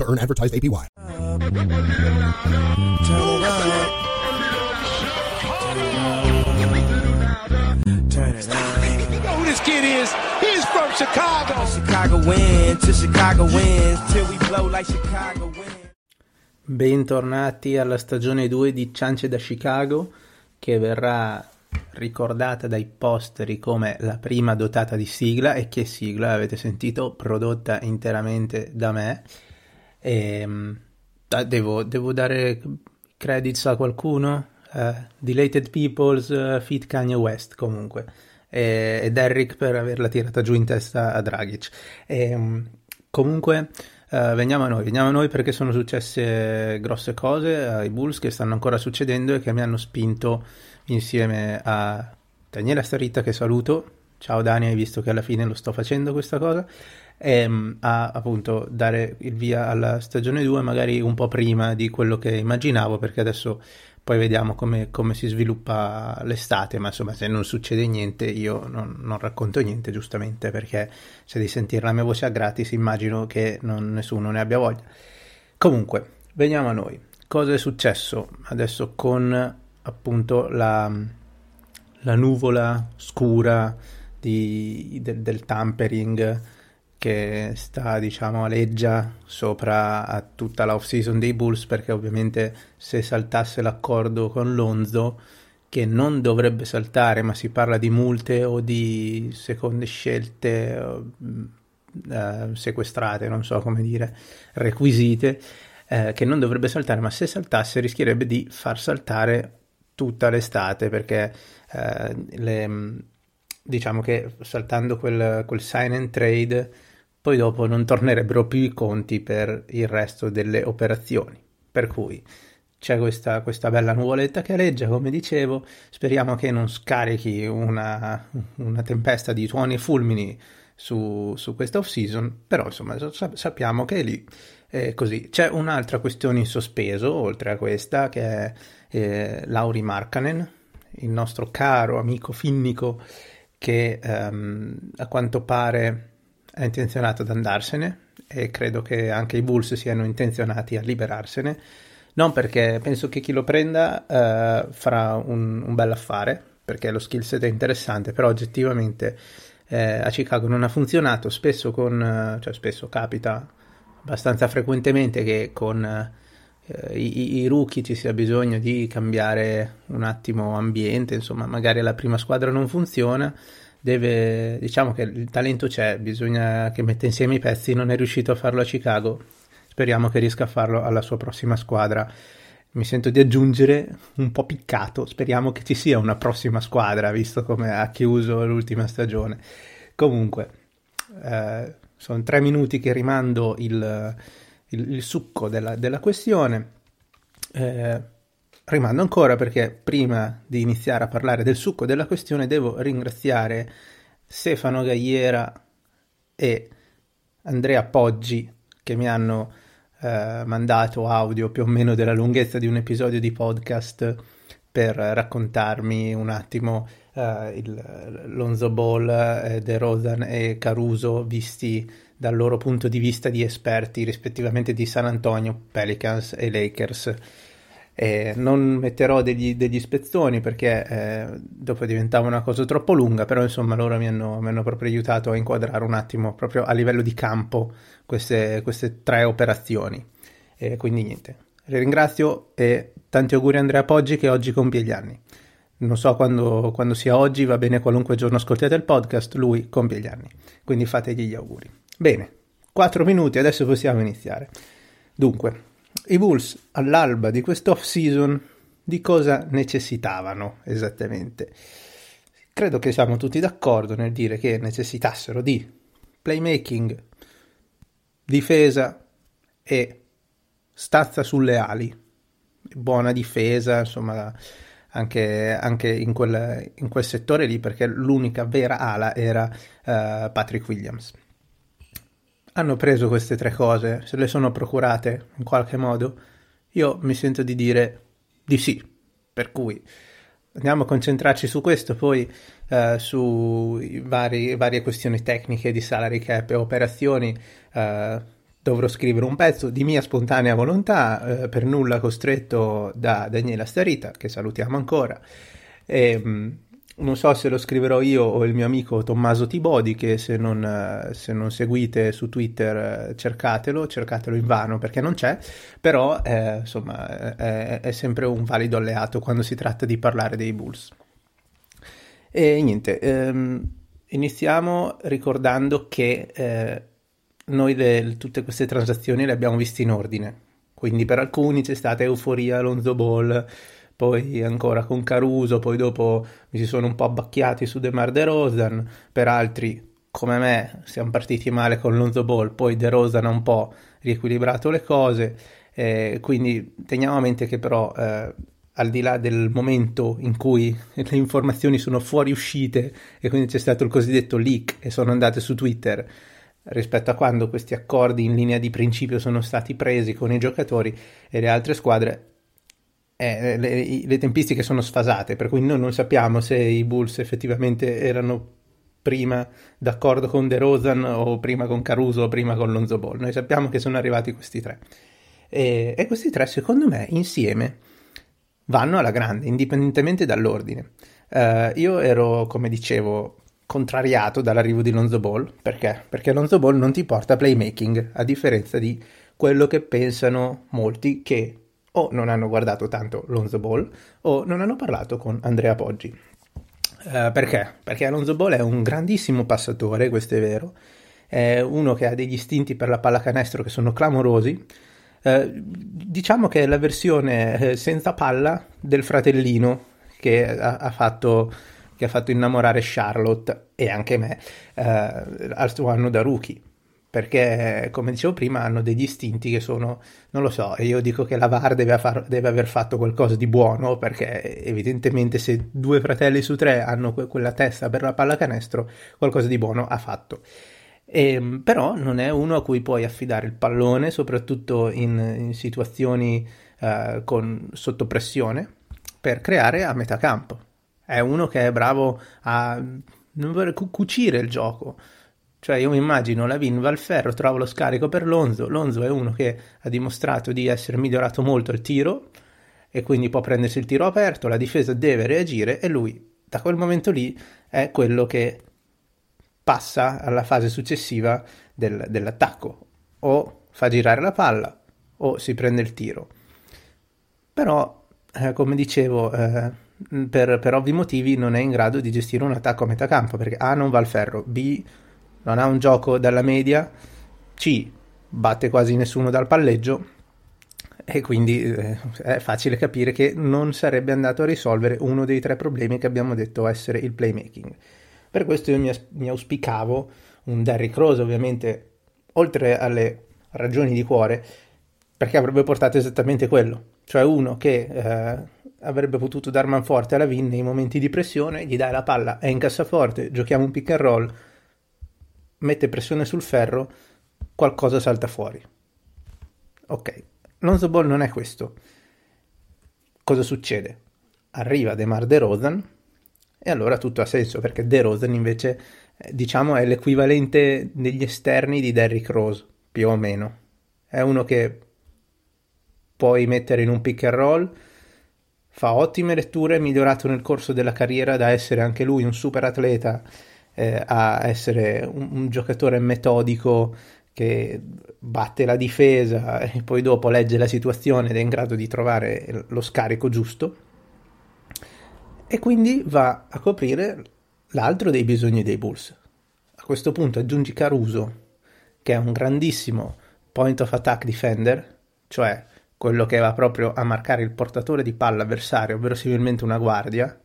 to earn advertised APY. Turn it on. You know who this kid is? He's from Chicago. Chicago win, to Chicago wins, till we blow like Chicago wins. Bentornati alla stagione 2 di Ciance da Chicago, che verrà ricordata dai posteri come la prima dotata di sigla, e che sigla avete sentito, prodotta interamente da me. E, mm, devo, devo dare credits a qualcuno? Uh, Delated Peoples, uh, Fit Kanye West comunque. E, ed Eric per averla tirata giù in testa a Dragic. E, um, comunque uh, veniamo a noi. Veniamo a noi perché sono successe grosse cose ai Bulls che stanno ancora succedendo e che mi hanno spinto insieme a Daniela Starita che saluto. Ciao Dani hai visto che alla fine lo sto facendo questa cosa e, um, a appunto dare il via alla stagione 2 magari un po' prima di quello che immaginavo perché adesso poi vediamo come, come, si sviluppa l'estate, ma insomma se non succede niente io non, non, racconto niente giustamente perché se di sentire la mia voce a gratis immagino che non, nessuno ne abbia voglia. Comunque, veniamo a noi. Cosa è successo adesso con appunto la, la nuvola scura di, del, del tampering? Che sta, diciamo, aleggia sopra a tutta la off-season dei Bulls perché ovviamente se saltasse l'accordo con Lonzo che non dovrebbe saltare ma si parla di multe o di seconde scelte eh, sequestrate, non so come dire, requisite eh, che non dovrebbe saltare ma se saltasse rischierebbe di far saltare tutta l'estate perché eh, le, diciamo che saltando quel, quel sign and trade poi dopo non tornerebbero più i conti per il resto delle operazioni. Per cui c'è questa, questa bella nuvoletta che aleggia, come dicevo, speriamo che non scarichi una, una tempesta di tuoni e fulmini su, su questa off-season, però insomma sappiamo che è lì. Eh, così. C'è un'altra questione in sospeso, oltre a questa, che è eh, Lauri Markkanen, il nostro caro amico finnico che ehm, a quanto pare è intenzionato ad andarsene e credo che anche i Bulls siano intenzionati a liberarsene. Non perché penso che chi lo prenda uh, farà un, un bel affare, perché lo skill set è interessante, però oggettivamente eh, a Chicago non ha funzionato. Spesso con, cioè spesso capita abbastanza frequentemente che con eh, i, i, rookie ci sia bisogno di cambiare un attimo ambiente, insomma, magari la prima squadra non funziona deve, diciamo che il talento c'è, bisogna che metta insieme i pezzi, non è riuscito a farlo a Chicago, speriamo che riesca a farlo alla sua prossima squadra. Mi sento di aggiungere un po' piccato, speriamo che ci sia una prossima squadra, visto come ha chiuso l'ultima stagione. Comunque, eh, sono tre minuti che rimando il, il, il succo della, della questione. Eh, Rimando ancora perché prima di iniziare a parlare del succo della questione devo ringraziare Stefano Gagliera e Andrea Poggi che mi hanno eh, mandato audio più o meno della lunghezza di un episodio di podcast per raccontarmi un attimo eh, il Lonzo Ball, eh, De Rosan e Caruso visti dal loro punto di vista di esperti rispettivamente di San Antonio, Pelicans e Lakers eh, non metterò degli, degli spezzoni perché eh, dopo diventava una cosa troppo lunga, però insomma loro mi hanno, mi hanno, proprio aiutato a inquadrare un attimo proprio a livello di campo queste, queste tre operazioni. E quindi niente, li ringrazio e tanti auguri a Andrea Poggi che oggi compie gli anni. Non so quando, quando sia oggi, va bene qualunque giorno ascoltiate il podcast, lui compie gli anni, quindi fategli gli auguri. Bene, 4 minuti, adesso possiamo iniziare. Dunque, i Bulls all'alba di quest'off season di cosa necessitavano esattamente? Credo che siamo tutti d'accordo nel dire che necessitassero di playmaking, difesa e stazza sulle ali, buona difesa, insomma, anche, anche in, quel, in, quel, settore lì, perché l'unica vera ala era uh, Patrick Williams. Hanno preso queste tre cose, se le sono procurate in qualche modo? Io mi sento di dire di sì, per cui andiamo a concentrarci su questo, poi uh, su vari, varie questioni tecniche di salary cap e operazioni. Uh, dovrò scrivere un pezzo di mia spontanea volontà, eh, per nulla costretto da Daniela Starita, che salutiamo ancora. E, mh, mm, non so se lo scriverò io o il mio amico Tommaso Tibodi, che se non, uh, se non seguite su Twitter uh, cercatelo, cercatelo in vano perché non c'è, però eh, insomma è, è, sempre un valido alleato quando si tratta di parlare dei Bulls. E niente, ehm, iniziamo ricordando che eh, noi le, tutte queste transazioni le abbiamo viste in ordine, quindi per alcuni c'è stata euforia Alonso Ball, poi ancora con Caruso, poi dopo mi si sono un po' abbacchiati su DeMar DeRozan, per altri come me siamo partiti male con Lonzo Ball, poi DeRozan ha un po' riequilibrato le cose, eh, quindi teniamo a mente che però eh, al di là del momento in cui le informazioni sono fuori uscite e quindi c'è stato il cosiddetto leak e sono andate su Twitter, rispetto a quando questi accordi in linea di principio sono stati presi con i giocatori e le altre squadre, eh, le, le, tempistiche sono sfasate, per cui noi non sappiamo se i Bulls effettivamente erano prima d'accordo con De Rosan o prima con Caruso o prima con Lonzo Ball. Noi sappiamo che sono arrivati questi tre. E, e questi tre, secondo me, insieme vanno alla grande, indipendentemente dall'ordine. Uh, io ero, come dicevo, contrariato dall'arrivo di Lonzo Ball. Perché? Perché Lonzo Ball non ti porta playmaking, a differenza di quello che pensano molti che o non hanno guardato tanto Lonzo Ball o non hanno parlato con Andrea Poggi. Uh, perché? Perché Alonso Ball è un grandissimo passatore, questo è vero, è uno che ha degli istinti per la pallacanestro che sono clamorosi. Uh, diciamo che è la versione eh, senza palla del fratellino che ha, ha fatto che ha fatto innamorare Charlotte e anche me eh, al suo anno da rookie. Perché, come dicevo prima, hanno degli istinti che sono, non lo so, io dico che la VAR deve, far, deve aver fatto qualcosa di buono, perché evidentemente se due fratelli su tre hanno que- quella testa per la pallacanestro, qualcosa di buono ha fatto. E, ehm, però non è uno a cui puoi affidare il pallone, soprattutto in, in situazioni uh, con, sotto pressione, per creare a metà campo è uno che è bravo a cucire il gioco. Cioè io mi immagino Lavin va al ferro, trova lo scarico per Lonzo, Lonzo è uno che ha dimostrato di essere migliorato molto il tiro e quindi può prendersi il tiro aperto, la difesa deve reagire e lui da quel momento lì è quello che passa alla fase successiva del, dell'attacco o fa girare la palla o si prende il tiro. Però, eh, come dicevo, eh, per, per, ovvi motivi non è in grado di gestire un attacco a metà campo perché A non va al ferro, B non ha un gioco dalla media, C batte quasi nessuno dal palleggio e quindi eh, è facile capire che non sarebbe andato a risolvere uno dei tre problemi che abbiamo detto essere il playmaking. Per questo io mi, auspicavo un Derrick Rose ovviamente oltre alle ragioni di cuore perché avrebbe portato esattamente quello, cioè uno che eh, avrebbe potuto dar manforte alla Vin nei momenti di pressione, gli dai la palla, è in cassaforte, giochiamo un pick and roll, mette pressione sul ferro, qualcosa salta fuori. Ok, Lonzo Ball non è questo. Cosa succede? Arriva DeMar DeRozan e allora tutto ha senso perché DeRozan invece eh, diciamo è l'equivalente degli esterni di Derrick Rose, più o meno. È uno che puoi mettere in un pick and roll fa ottime letture, è migliorato nel corso della carriera da essere anche lui un super atleta eh, a essere un, un, giocatore metodico che batte la difesa e poi dopo legge la situazione ed è in grado di trovare lo scarico giusto e quindi va a coprire l'altro dei bisogni dei Bulls. A questo punto aggiungi Caruso, che è un grandissimo point of attack defender, cioè quello che va proprio a marcare il portatore di palla avversario, verosimilmente una guardia,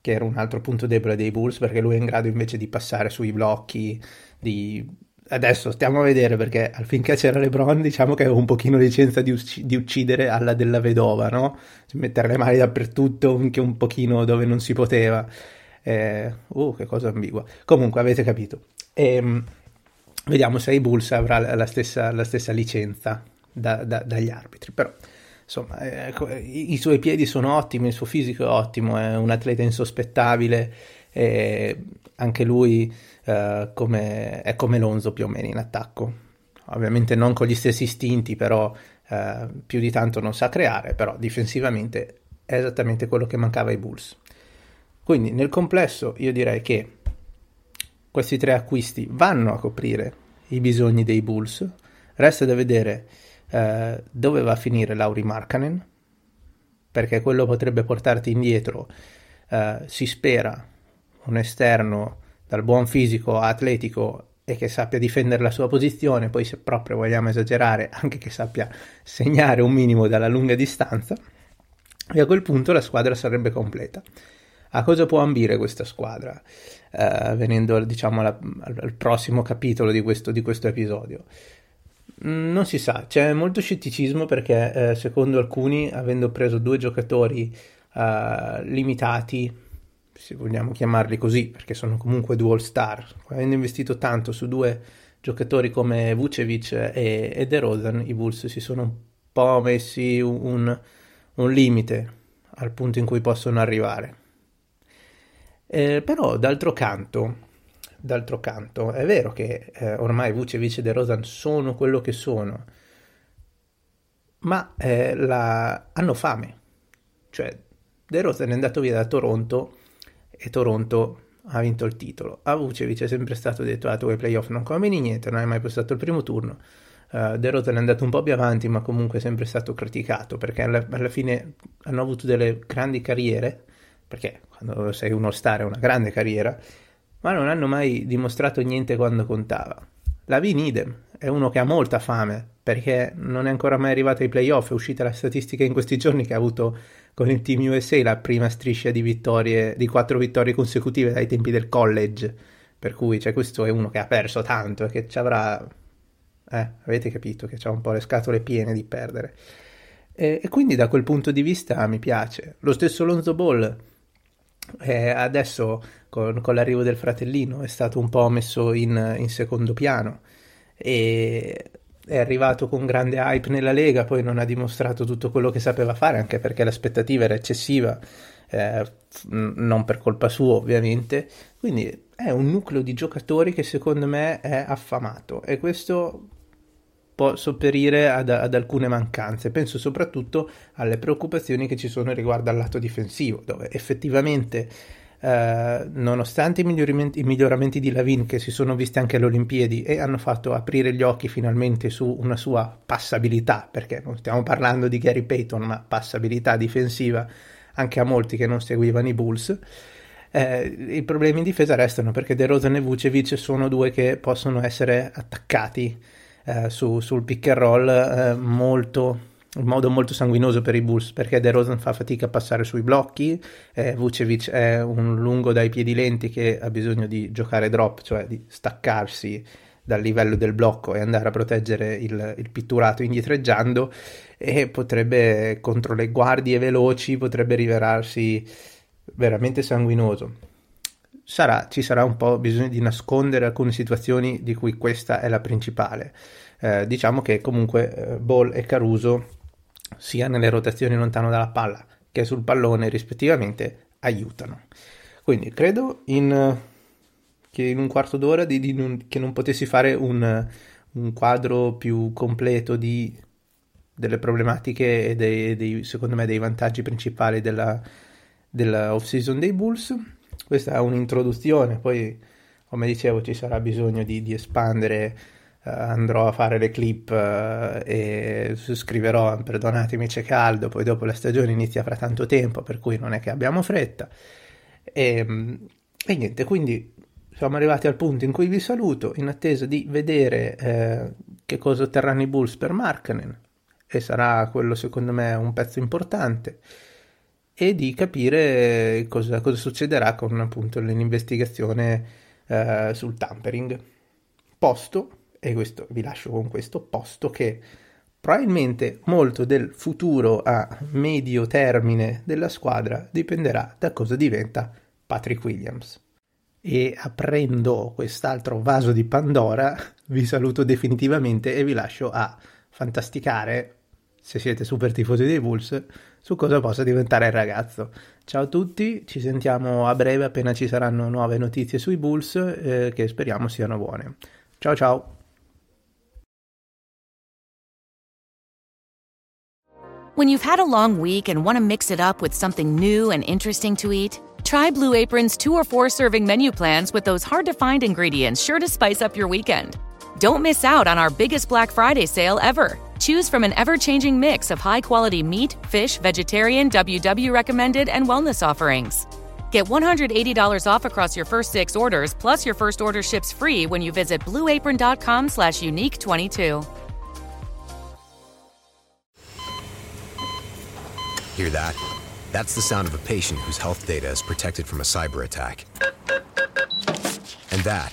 che era un altro punto debole dei Bulls, perché lui è in grado invece di passare sui blocchi, di adesso stiamo a vedere perché finché c'era LeBron diciamo che avevo un pochino licenza di, ucc- di uccidere alla della vedova, no? Mettere le mani dappertutto, anche un pochino dove non si poteva. Eh, uh, che cosa ambigua. Comunque avete capito. Ehm, vediamo se i Bulls avrà la stessa, la stessa licenza da, da, dagli arbitri, però insomma eh, i, i, suoi piedi sono ottimi, il suo fisico è ottimo, è un atleta insospettabile, eh, anche lui eh, come, è come Lonzo più o meno in attacco. Ovviamente non con gli stessi istinti, però eh, più di tanto non sa creare, però difensivamente è esattamente quello che mancava ai Bulls. Quindi nel complesso io direi che questi tre acquisti vanno a coprire i bisogni dei Bulls. Resta da vedere eh, dove va a finire Lauri Markkanen, perché quello potrebbe portarti indietro. Eh, si spera un esterno dal buon fisico atletico e che sappia difendere la sua posizione, poi se proprio vogliamo esagerare, anche che sappia segnare un minimo dalla lunga distanza, e a quel punto la squadra sarebbe completa. A cosa può ambire questa squadra? Eh, venendo diciamo alla, al, prossimo capitolo di questo, di questo episodio. Mm, non si sa, c'è molto scetticismo perché eh, secondo alcuni, avendo preso due giocatori eh, limitati, se vogliamo chiamarli così, perché sono comunque due all-star, avendo investito tanto su due giocatori come Vucevic e, e De Rosen, i Bulls si sono un po' messi un, un limite al punto in cui possono arrivare. Eh, però d'altro canto, d'altro canto, è vero che eh, ormai Vucevic e De Rosan sono quello che sono, ma eh, la... hanno fame. Cioè, De Rosan è andato via da Toronto e Toronto ha vinto il titolo. A Vucevic è sempre stato detto, ah tu ai playoff non combini niente, non hai mai passato il primo turno. Uh, De Rosen è andato un po' più avanti, ma comunque è sempre stato criticato, perché alla, alla fine hanno avuto delle grandi carriere, perché quando sei uno star è una grande carriera, ma non hanno mai dimostrato niente quando contava. La Vin idem, è uno che ha molta fame, perché non è ancora mai arrivato ai playoff, è uscita la statistica in questi giorni che ha avuto con il Team USA la prima striscia di vittorie, di quattro vittorie consecutive dai tempi del college, per cui cioè, questo è uno che ha perso tanto e che ci avrà... Eh, avete capito che ha un po' le scatole piene di perdere. E, e quindi da quel punto di vista mi piace. Lo stesso Lonzo Ball eh, adesso con, con, l'arrivo del fratellino è stato un po' messo in, in, secondo piano. E è arrivato con grande hype nella Lega, poi non ha dimostrato tutto quello che sapeva fare, anche perché l'aspettativa era eccessiva, eh, non per colpa sua ovviamente, quindi è un nucleo di giocatori che secondo me è affamato. E questo può sopperire ad, ad, alcune mancanze. Penso soprattutto alle preoccupazioni che ci sono riguardo al lato difensivo, dove effettivamente, eh, nonostante i miglioramenti, i miglioramenti, di Lavin che si sono visti anche alle Olimpiadi e hanno fatto aprire gli occhi finalmente su una sua passabilità, perché non stiamo parlando di Gary Payton, ma passabilità difensiva anche a molti che non seguivano i Bulls. Eh, I problemi in difesa restano perché De Rosen e Vucevic sono due che possono essere attaccati eh, su, sul pick and roll eh, molto in modo molto sanguinoso per i Bulls perché De Rosen fa fatica a passare sui blocchi, eh, Vucevic è un lungo dai piedi lenti che ha bisogno di giocare drop, cioè di staccarsi dal livello del blocco e andare a proteggere il, il pitturato indietreggiando e potrebbe contro le guardie veloci potrebbe rivelarsi veramente sanguinoso sarà, ci sarà un po' bisogno di nascondere alcune situazioni di cui questa è la principale. Eh, diciamo che comunque eh, Ball e Caruso, sia nelle rotazioni lontano dalla palla che sul pallone rispettivamente, aiutano. Quindi credo in, che in un quarto d'ora di, di non, che non potessi fare un, un quadro più completo di, delle problematiche e dei, dei, secondo me dei vantaggi principali della, della off-season dei Bulls questa è un'introduzione, poi come dicevo ci sarà bisogno di, di espandere, uh, andrò a fare le clip uh, e scriverò, perdonatemi c'è caldo, poi dopo la stagione inizia fra tanto tempo, per cui non è che abbiamo fretta. E, e niente, quindi siamo arrivati al punto in cui vi saluto in attesa di vedere eh, che cosa otterranno i Bulls per Markkanen e sarà quello secondo me un pezzo importante e di capire cosa, cosa succederà con appunto l'investigazione eh, sul tampering. Posto e questo vi lascio con questo posto che probabilmente molto del futuro a medio termine della squadra dipenderà da cosa diventa Patrick Williams. E aprendo quest'altro vaso di Pandora, vi saluto definitivamente e vi lascio a fantasticare, se siete super tifosi dei Bulls, su cosa possa diventare il ragazzo. Ciao a tutti, ci sentiamo a breve appena ci saranno nuove notizie sui Bulls eh, che speriamo siano buone. Ciao ciao! When you've had a long week and want to mix it up with something new and interesting to eat, try Blue Apron's two or four serving menu plans with those hard to find ingredients sure to spice up your weekend. Don't miss out on our biggest Black Friday sale ever. Choose from an ever changing mix of high quality meat, fish, vegetarian, WW recommended, and wellness offerings. Get $180 off across your first six orders, plus your first order ships free when you visit blueapron.com slash unique 22. Hear that? That's the sound of a patient whose health data is protected from a cyber attack. And that,